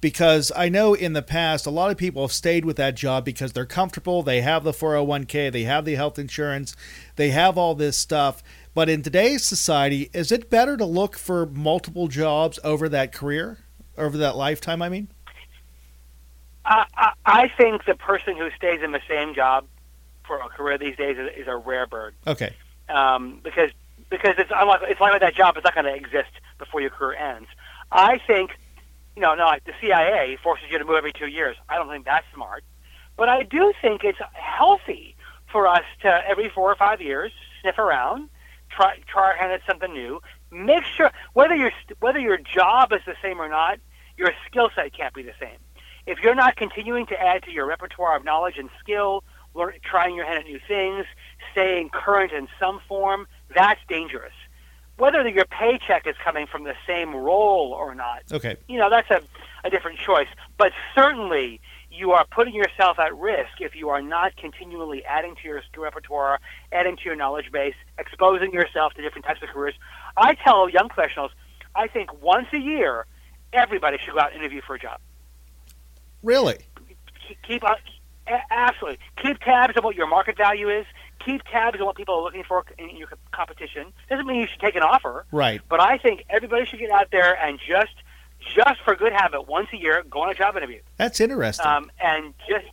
Because I know in the past a lot of people have stayed with that job because they're comfortable, they have the 401k, they have the health insurance, they have all this stuff. But in today's society, is it better to look for multiple jobs over that career, over that lifetime? I mean, I, I, I think the person who stays in the same job for a career these days is, is a rare bird. okay, um, because because it's unlikely it's likely that job is not going to exist before your career ends. I think, you know, no, the CIA forces you to move every two years. I don't think that's smart, but I do think it's healthy for us to every four or five years sniff around, try try our hand at something new. Make sure whether your whether your job is the same or not, your skill set can't be the same. If you're not continuing to add to your repertoire of knowledge and skill, learn, trying your hand at new things, staying current in some form, that's dangerous. Whether your paycheck is coming from the same role or not, okay. you know, that's a, a different choice. But certainly, you are putting yourself at risk if you are not continually adding to your repertoire, adding to your knowledge base, exposing yourself to different types of careers. I tell young professionals, I think once a year, everybody should go out and interview for a job. Really? Keep, keep uh, absolutely keep tabs on what your market value is. Keep tabs on what people are looking for in your competition. Doesn't mean you should take an offer, Right. but I think everybody should get out there and just, just for good habit, once a year, go on a job interview, That's interesting. um, and just,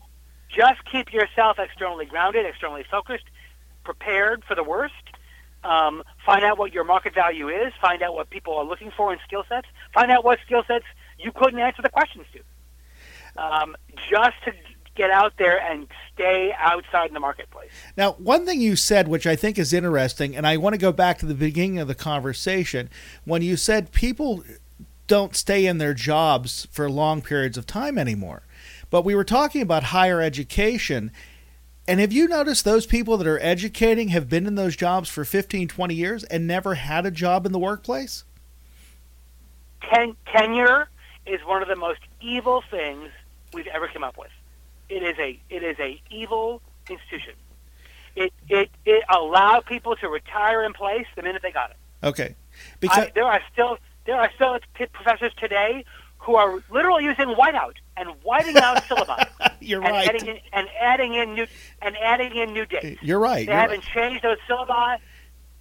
just keep yourself externally grounded, externally focused, prepared for the worst. Um, find out what your market value is. Find out what people are looking for in skill sets. Find out what skill sets you couldn't answer the questions to. Um, just to get out there and stay outside in the marketplace. Now, one thing you said, which I think is interesting, and I want to go back to the beginning of the conversation when you said people don't stay in their jobs for long periods of time anymore. But we were talking about higher education. And have you noticed those people that are educating have been in those jobs for 15, 20 years and never had a job in the workplace? Ten- tenure is one of the most evil things we've ever come up with. It is a it is a evil institution. It it it allowed people to retire in place the minute they got it. Okay, because I, there are still there are still professors today who are literally using whiteout and whiting out syllabi. You're and right. Adding in, and adding in new and adding in new dates. You're right. They you're haven't right. changed those syllabi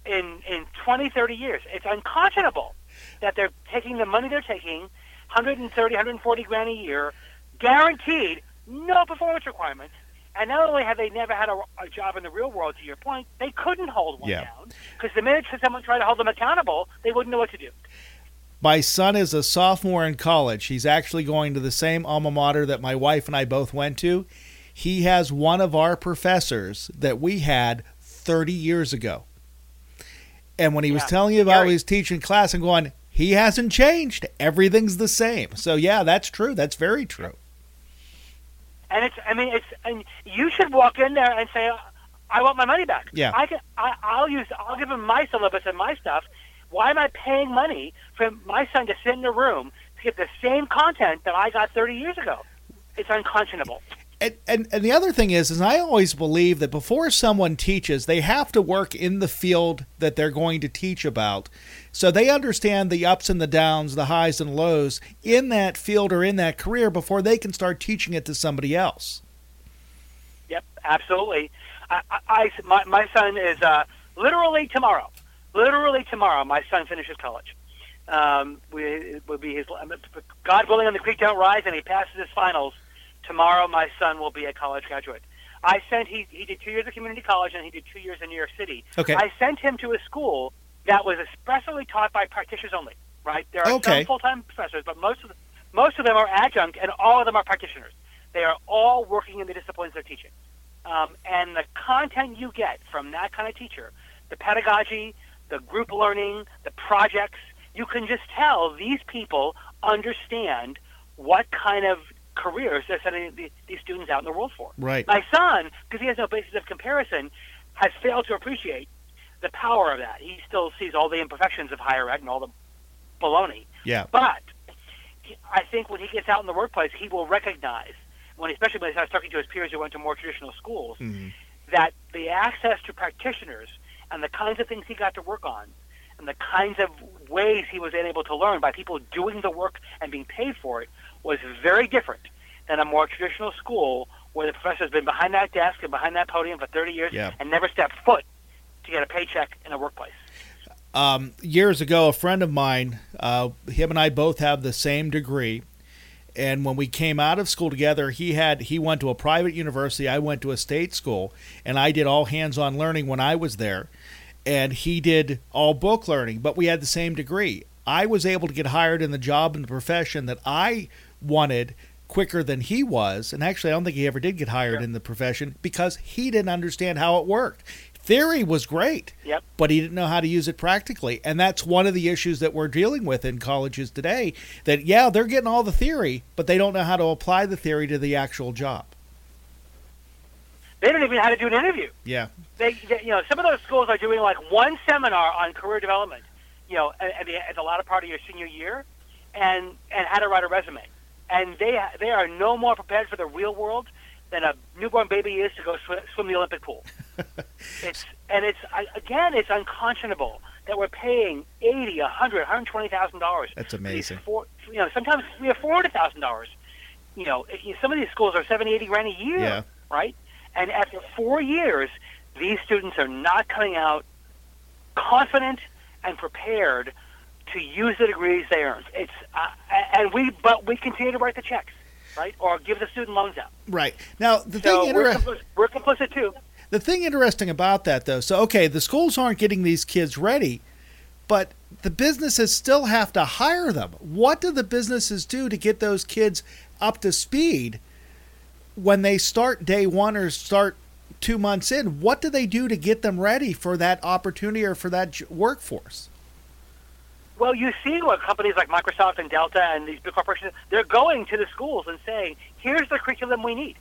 in in 20, 30 years. It's unconscionable that they're taking the money they're taking, 130, 140 grand a year, guaranteed, no performance requirements. And not only have they never had a, a job in the real world, to your point, they couldn't hold one Yeah. down because the minute someone tried to hold them accountable, they wouldn't know what to do. My son is a sophomore in college. He's actually going to the same alma mater that my wife and I both went to. He has one of our professors that we had 30 years ago. And when he was telling you about his teaching class, I'm going, he hasn't changed. Everything's the same. So, yeah, that's true. That's very true. And it's, I mean, it's, and you should walk in there and say, I want my money back. Yeah. I can, I, I'll use, I'll give him my syllabus and my stuff. Why am I paying money for my son to sit in a room to get the same content that I got 30 years ago? It's unconscionable. And, and, and the other thing is, is I always believe that before someone teaches, they have to work in the field that they're going to teach about. So they understand the ups and the downs, the highs and lows in that field or in that career before they can start teaching it to somebody else. Yep, absolutely. I, I, my, my son is uh, literally tomorrow. Literally tomorrow, my son finishes college. Um, we it will be his God willing, on the creek don't rise, and he passes his finals. Tomorrow, my son will be a college graduate. I sent he he did two years of community college, and he did two years in New York City. Okay. I sent him to a school that was expressly taught by practitioners only. Right? There are Okay. some full-time professors, but most of the, most of them are adjunct, and all of them are practitioners. They are all working in the disciplines they're teaching. Um, and the content you get from that kind of teacher, the pedagogy, the group learning, the projects, you can just tell these people understand what kind of careers they're sending the, these students out in the world for. Right. My son, because he has no basis of comparison, has failed to appreciate the power of that. He still sees all the imperfections of higher ed and all the baloney. Yeah. But he- I think when he gets out in the workplace, he will recognize, when especially when he starts talking to his peers who went to more traditional schools, mm-hmm. that the access to practitioners and the kinds of things he got to work on and the kinds of ways he was able to learn by people doing the work and being paid for it was very different than a more traditional school where the professor's been behind that desk and behind that podium for 30 years Yeah. and never stepped foot to get a paycheck in a workplace. um, years ago, a friend of mine, uh, him and I both have the same degree. And when we came out of school together, he had he went to a private university. I went to a state school, and I did all hands-on learning when I was there. And he did all book learning, but we had the same degree. I was able to get hired in the job and the profession that I wanted quicker than he was. And actually, I don't think he ever did get hired in the profession because he didn't understand how it worked. Theory was great Yep. but he didn't know how to use it practically. And that's one of the issues that we're dealing with in colleges today that, yeah, they're getting all the theory, but they don't know how to apply the theory to the actual job. They don't even know how to do an interview. Yeah. they, they, you know, some of those schools are doing like one seminar on career development, you know, at, at, the, at the latter part of your senior year, and and how to write a resume, and they they are no more prepared for the real world than a newborn baby is to go swim, swim the Olympic pool. it's and it's again, it's unconscionable that we're paying eighty, a hundred, one hundred twenty thousand dollars. That's amazing. For, you know, sometimes we have four hundred thousand dollars. You know, some of these schools are seventy, eighty grand a year Yeah. right? And after four years, these students are not coming out confident and prepared to use the degrees they earned. It's uh, and we but we continue to write the checks, right, or give the student loans out. Right. Now, the So thing we're, inter- complicit, we're complicit too. the thing interesting about that though, so okay, the schools aren't getting these kids ready, but the businesses still have to hire them. What do the businesses do to get those kids up to speed when they start day one or start two months in, what do they do to get them ready for that opportunity or for that workforce? Well, you see what companies like Microsoft and Delta and these big corporations, they're going to the schools and saying, here's the curriculum we need.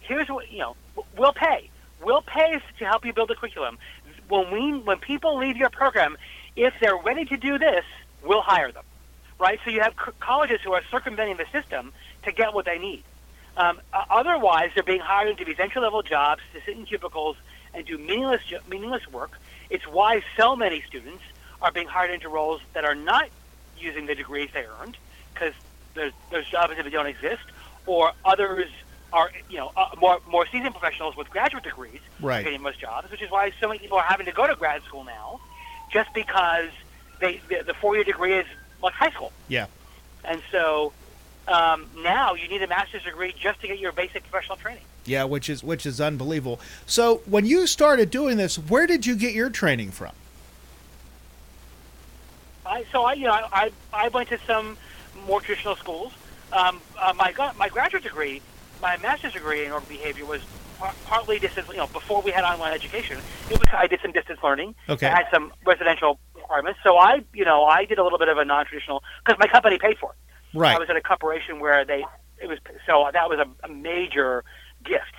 Here's what, you know, we'll pay. We'll pay to help you build a curriculum. When we, when people leave your program, if they're ready to do this, we'll hire them. Right? So you have colleges who are circumventing the system to get what they need. Um, otherwise, they're being hired into these entry-level jobs to sit in cubicles and do meaningless, meaningless work. It's why so many students are being hired into roles that are not using the degrees they earned because those, those jobs simply don't exist, or others are, you know, uh, more more seasoned professionals with graduate degrees Right. getting most jobs, which is why so many people are having to go to grad school now, just because they the, the four-year degree is like high school. Yeah. And so um, now you need a master's degree just to get your basic professional training. Yeah, which is which is unbelievable. So when you started doing this, where did you get your training from? I, so I, you know, I, I, went to some more traditional schools. Um, uh, my my graduate degree, my master's degree in urban behavior was par- partly distance. You know, before we had online education, it was I did some distance learning. Okay. I had some residential requirements. So I, you know, I did a little bit of a non-traditional because my company paid for it. Right. I was at a corporation where they it was so that was a, a major gift.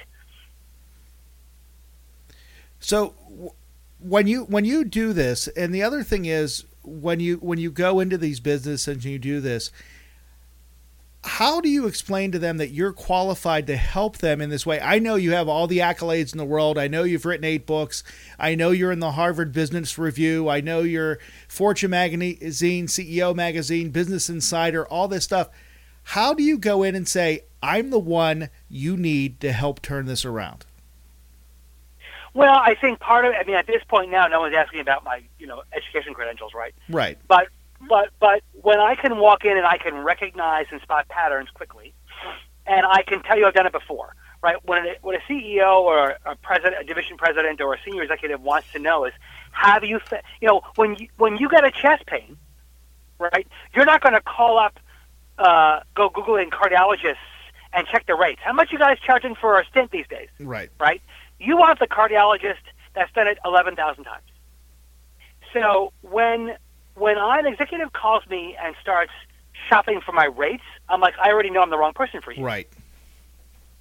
So w- when you when you do this, and the other thing is when you when you go into these businesses and you do this, how do you explain to them that you're qualified to help them in this way? I know you have all the accolades in the world. I know you've written eight books. I know you're in the Harvard Business Review. I know you're Fortune Magazine, CEO Magazine, Business Insider, all this stuff. How do you go in and say, I'm the one you need to help turn this around? Well, I think part of it. I mean, at this point now, no one's asking about my, you know, education credentials, right? Right. But but but when I can walk in and I can recognize and spot patterns quickly, and I can tell you I've done it before, right? When a, when a CEO or a president, a division president, or a senior executive wants to know is, have you, you know, when you when you get a chest pain, right? You're not going to call up, uh, go googling cardiologists and check the rates. How much you guys charging for a stint these days? Right. right? You want the cardiologist that's done it 11,000 times. So when when an executive calls me and starts shopping for my rates, I'm like, I already know I'm the wrong person for you. Right.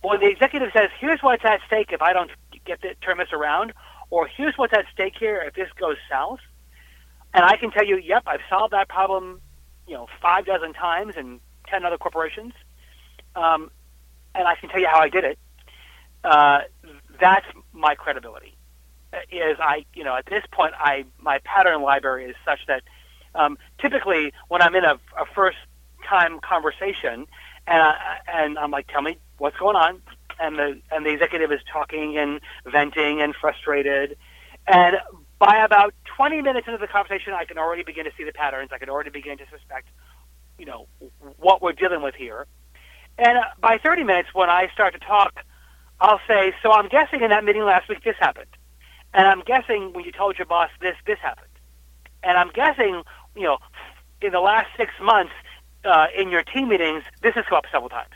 When the executive says, here's what's at stake if I don't get to turn this around, or here's what's at stake here if this goes south, and I can tell you, yep, I've solved that problem, you know, five dozen times in ten other corporations, um, and I can tell you how I did it. Uh, that's my credibility. Is I, you know, at this point, I my pattern library is such that um, typically when I'm in a, a first time conversation, and I, and I'm like, tell me what's going on, and the and the executive is talking and venting and frustrated, and by about 20 minutes into the conversation, I can already begin to see the patterns. I can already begin to suspect, you know, what we're dealing with here. And uh, by 30 minutes, when I start to talk, I'll say, "So I'm guessing in that meeting last week this happened, and I'm guessing when you told your boss this this happened, and I'm guessing, you know, in the last six months uh, in your team meetings this has come up several times."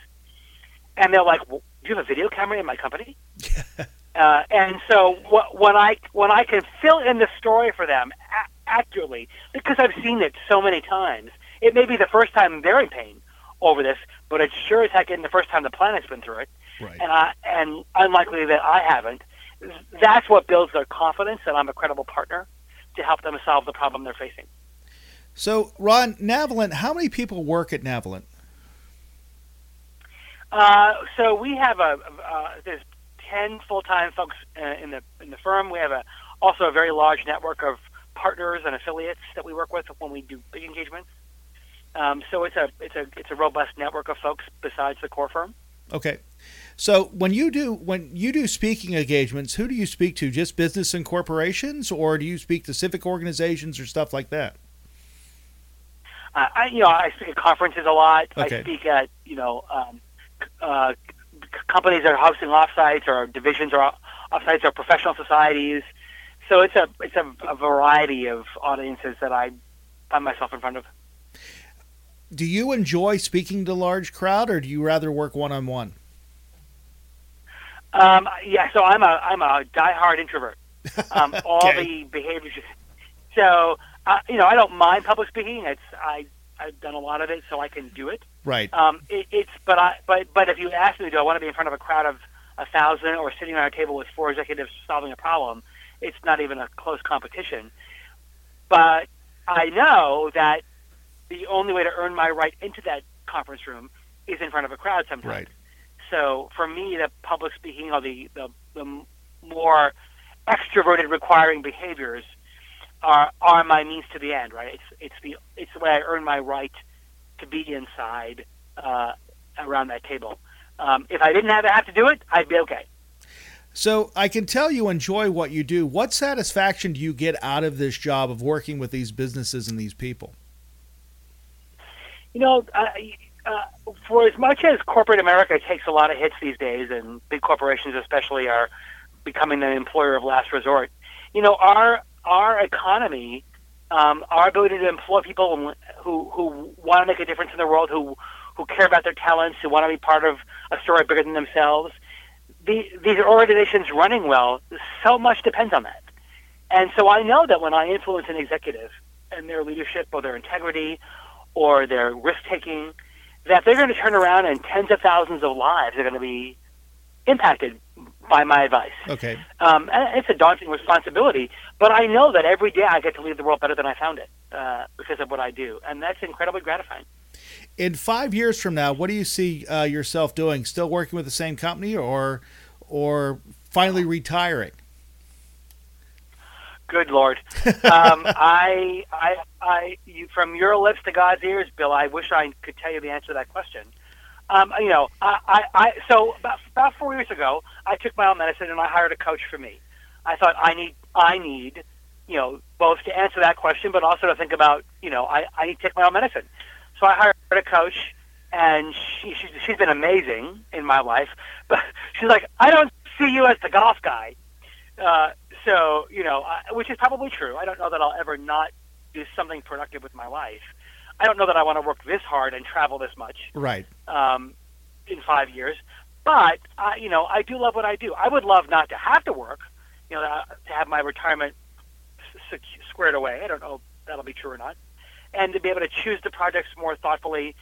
And they're like, well, "Do you have a video camera in my company?" Uh, and so wh- when I when I can fill in the story for them a- accurately, because I've seen it so many times, it may be the first time they're in pain over this, but it sure as heck isn't the first time the planet's been through it. Right. And I and unlikely that I haven't. That's what builds their confidence that I'm a credible partner to help them solve the problem they're facing. So, Ron, Navalent, how many people work at Navalent? Uh, so we have a uh, there's ten full time folks uh, in the in the firm. We have a also a very large network of partners and affiliates that we work with when we do big engagements. Um, so it's a it's a it's a robust network of folks besides the core firm. Okay. So when you do when you do speaking engagements, who do you speak to? Just business and corporations, or do you speak to civic organizations or stuff like that? Uh, I you know I speak at conferences a lot. Okay. I speak at you know um, uh, c- companies that are hosting offsites or divisions or offsites or professional societies. So it's a it's a, a variety of audiences that I find myself in front of. Do you enjoy speaking to large crowd, or do you rather work one on one? Um, yeah, so I'm a I'm a diehard introvert. Um, all Okay. the behaviors. So uh, you know, I don't mind public speaking. It's I I've done a lot of it, so I can do it. Right. Um, it, it's but I but but if you ask me, do I want to be in front of a crowd of a thousand or sitting on a table with four executives solving a problem? It's not even a close competition. But I know that the only way to earn my right into that conference room is in front of a crowd sometimes. Right. So for me, the public speaking or the, the, the more extroverted requiring behaviors are are my means to the end. Right. It's it's the it's the way I earn my right to be inside uh, around that table. Um, if I didn't have to have to do it, I'd be okay. So I can tell you enjoy what you do. What satisfaction do you get out of this job of working with these businesses and these people? You know, uh, uh, for as much as corporate America takes a lot of hits these days, and big corporations especially are becoming the employer of last resort, you know, our our economy, um, our ability to employ people who who want to make a difference in the world, who who care about their talents, who want to be part of a story bigger than themselves. The, these organizations running well, so much depends on that. And so I know that when I influence an executive and their leadership or their integrity or their risk taking, that they're going to turn around and tens of thousands of lives are going to be impacted by my advice. Okay. Um, and it's a daunting responsibility, but I know that every day I get to leave the world better than I found it uh, because of what I do, and that's incredibly gratifying. In five years from now, what do you see uh, yourself doing? Still working with the same company, or or finally retiring? Good Lord, um, I, I, I, you, from your lips to God's ears, Bill. I wish I could tell you the answer to that question. Um, you know, I, I, I so about, about four years ago, I took my own medicine and I hired a coach for me. I thought I need, I need, you know, both to answer that question, but also to think about, you know, I, I need to take my own medicine. So I hired a coach, and she, she's, she's been amazing in my life. But she's like, I don't see you as the golf guy. Uh, so you know, I, which is probably true. I don't know that I'll ever not do something productive with my life. I don't know that I want to work this hard and travel this much Right. um, in five years. But uh, you know, I do love what I do. I would love not to have to work. You know, uh, to have my retirement squared away. I don't know if that'll be true or not. And to be able to choose the projects more thoughtfully,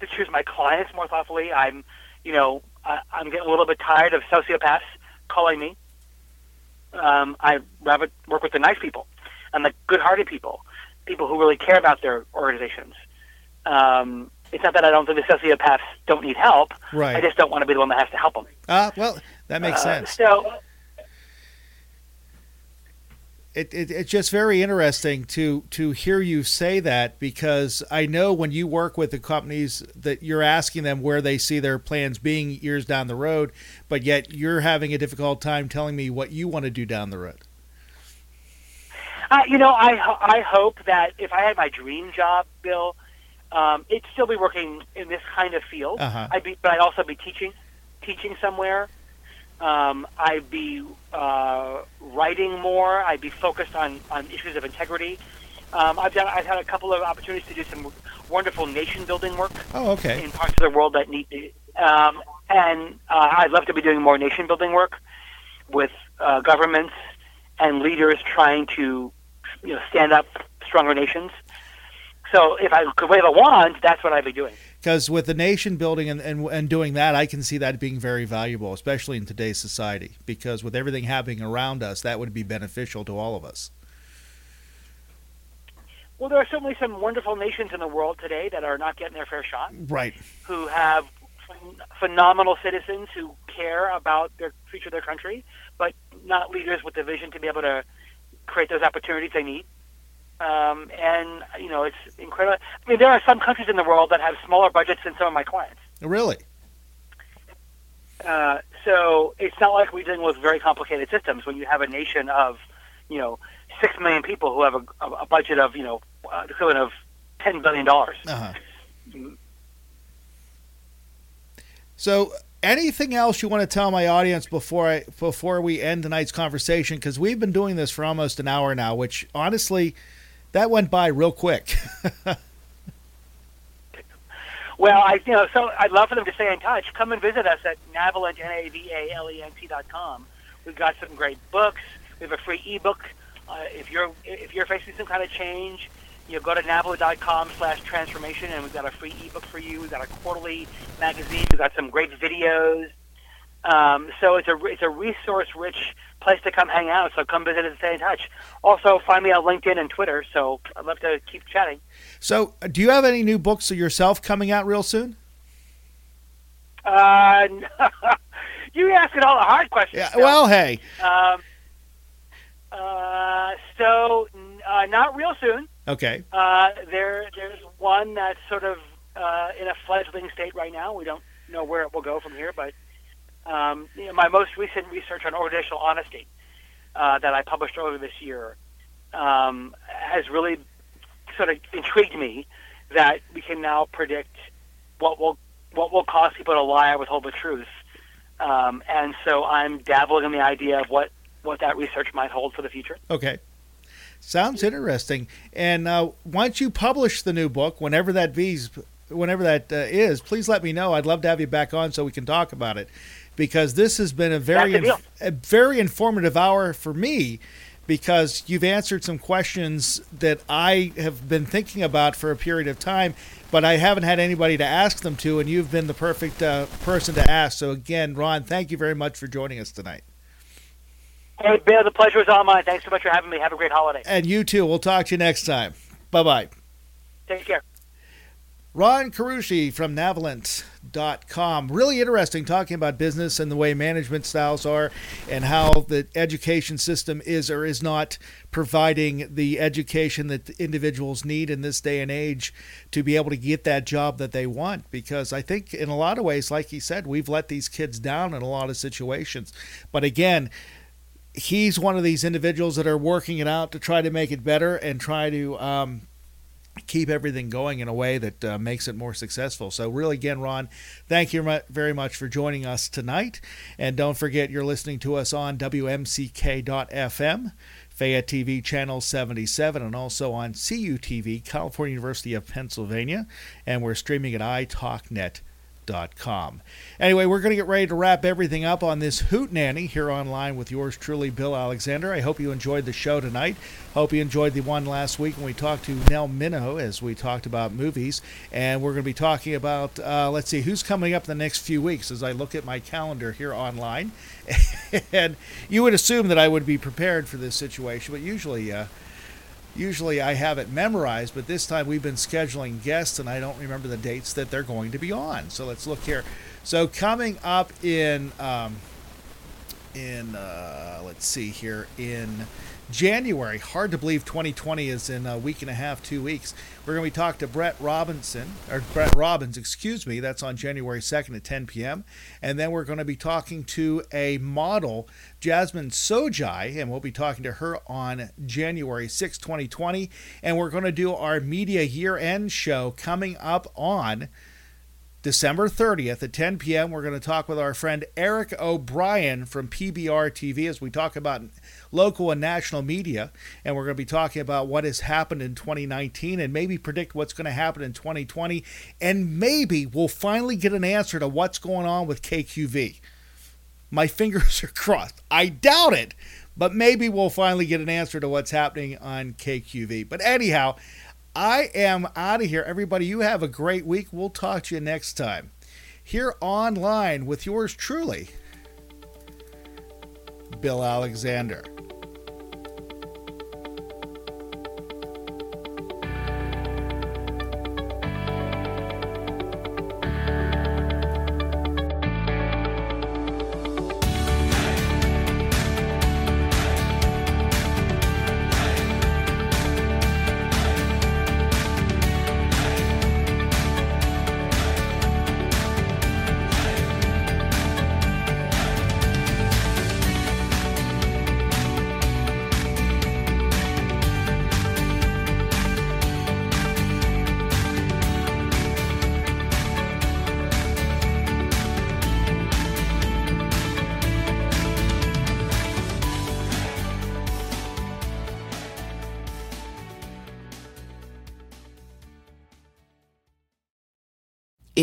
to choose my clients more thoughtfully. I'm, you know, I, I'm getting a little bit tired of sociopaths calling me. Um, I rather work with the nice people and the good-hearted people, people who really care about their organizations. Um, it's not that I don't think the sociopaths don't need help. Right. I just don't want to be the one that has to help them. Ah, well, that makes Uh, sense. So, it, it, it's just very interesting to to hear you say that because I know when you work with the companies that you're asking them where they see their plans being years down the road, but yet you're having a difficult time telling me what you want to do down the road. Uh, you know, I I hope that if I had my dream job, Bill, um, it'd still be working in this kind of field. Uh-huh. I'd be, but I'd also be teaching, teaching somewhere. Um, I'd be uh, writing more. I'd be focused on, on issues of integrity. Um, I've done, I've had a couple of opportunities to do some wonderful nation building work Oh, okay. in parts of the world that need to. Um, and uh, I'd love to be doing more nation building work with uh, governments and leaders trying to, you know, stand up stronger nations. So if I could wave a wand, that's what I'd be doing. Because with the nation building and, and and doing that, I can see that being very valuable, especially in today's society. Because with everything happening around us, that would be beneficial to all of us. Well, there are certainly some wonderful nations in the world today that are not getting their fair shot, Right. who have phenomenal citizens who care about their future of their country, but not leaders with the vision to be able to create those opportunities they need. Um, and you know, it's incredible. I mean, there are some countries in the world that have smaller budgets than some of my clients. Really. Uh, so it's not like we're dealing with very complicated systems when you have a nation of, you know, six million people who have a, a budget of, you know, uh, the equivalent of ten billion dollars. Uh-huh. So, anything else you want to tell my audience before I before we end tonight's conversation? Because we've been doing this for almost an hour now, which honestly, that went by real quick. Well, I you know, so I'd love for them to stay in touch. Come and visit us at Navalent N A V A L E N T dot com. We've got some great books. We have a free ebook. Uh, if you're if you're facing some kind of change, you know, go to navalent.com slash transformation, and we've got a free ebook for you. We've got a quarterly magazine. We've got some great videos. Um, so it's a it's a resource rich place to come hang out. So come visit and stay in touch. Also, find me on LinkedIn and Twitter. So I'd love to keep chatting. So, do you have any new books of yourself coming out real soon? Uh, you asking all the hard questions. Yeah. Well, hey. Um, uh, so uh, not real soon. Okay. Uh, there, there's one that's sort of uh, in a fledgling state right now. We don't know where it will go from here, but um, you know, my most recent research on organizational honesty uh, that I published earlier this year um, has really sort of intrigued me that we can now predict what will what will cause people to lie or withhold the truth. Um, and so I'm dabbling in the idea of what, what that research might hold for the future. Okay. Sounds interesting. And uh, once you publish the new book, whenever that be's, whenever that uh, is, please let me know. I'd love to have you back on so we can talk about it, because this has been a very, inf- a very informative hour for me because you've answered some questions that I have been thinking about for a period of time, but I haven't had anybody to ask them to, and you've been the perfect uh, person to ask. So, again, Ron, thank you very much for joining us tonight. Hey, Bill, the pleasure is all mine. Thanks so much for having me. Have a great holiday. And you too. We'll talk to you next time. Bye bye. Take care. Ron Carucci from Navalent.com. Really interesting talking about business and the way management styles are and how the education system is or is not providing the education that individuals need in this day and age to be able to get that job that they want. Because I think, in a lot of ways, like he said, we've let these kids down in a lot of situations. But again, he's one of these individuals that are working it out to try to make it better and try to um, keep everything going in a way that uh, makes it more successful. So, really, again, Ron, thank you very much for joining us tonight. And don't forget, you're listening to us on WMCK.FM. Fayette TV Channel 77 and also on CUTV, California University of Pennsylvania. And we're streaming at iTalkNet.com Com. Anyway, we're going to get ready to wrap everything up on this Hoot Nanny here online with yours truly, Bill Alexander. I hope you enjoyed the show tonight. Hope you enjoyed the one last week when we talked to Nell Minow as we talked about movies. And we're going to be talking about, uh, let's see, who's coming up in the next few weeks as I look at my calendar here online. and you would assume that I would be prepared for this situation, but usually. Uh, usually I have it memorized, but this time we've been scheduling guests and I don't remember the dates that they're going to be on. So let's look here. So coming up in um, in uh, let's see here in January. Hard to believe 2020 is in a week and a half, two weeks. We're going to be talking to Brett Robinson, or Brett Robbins, excuse me. That's on January 2nd at 10 p.m. And then we're going to be talking to a model, Jasmine Sojai, and we'll be talking to her on January 6, 2020. And we're going to do our media year end show coming up on December 30th at 10 p.m. We're going to talk with our friend Eric O'Brien from PBR TV as we talk about local and national media. And we're going to be talking about what has happened in 2019 and maybe predict what's going to happen in 2020. And maybe we'll finally get an answer to what's going on with KQV. My fingers are crossed. I doubt it, but maybe we'll finally get an answer to what's happening on KQV. But anyhow, I am out of here. Everybody, you have a great week. We'll talk to you next time. Here online with yours truly, Bill Alexander.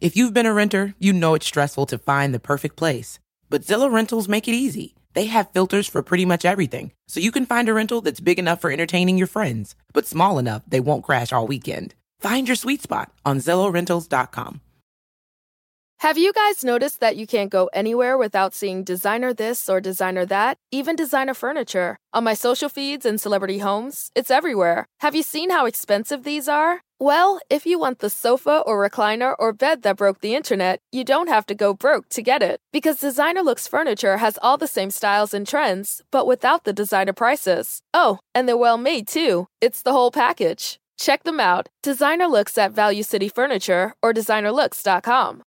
If you've been a renter, you know it's stressful to find the perfect place. But Zillow Rentals make it easy. They have filters for pretty much everything, so you can find a rental that's big enough for entertaining your friends, but small enough they won't crash all weekend. Find your sweet spot on ZillowRentals.com. Have you guys noticed that you can't go anywhere without seeing designer this or designer that, even designer furniture? On my social feeds and celebrity homes, it's everywhere. Have you seen how expensive these are? Well, if you want the sofa or recliner or bed that broke the internet, you don't have to go broke to get it. Because Designer Looks Furniture has all the same styles and trends, but without the designer prices. Oh, and they're well made too. It's the whole package. Check them out. Designer Looks at Value City Furniture or designerlooks.com.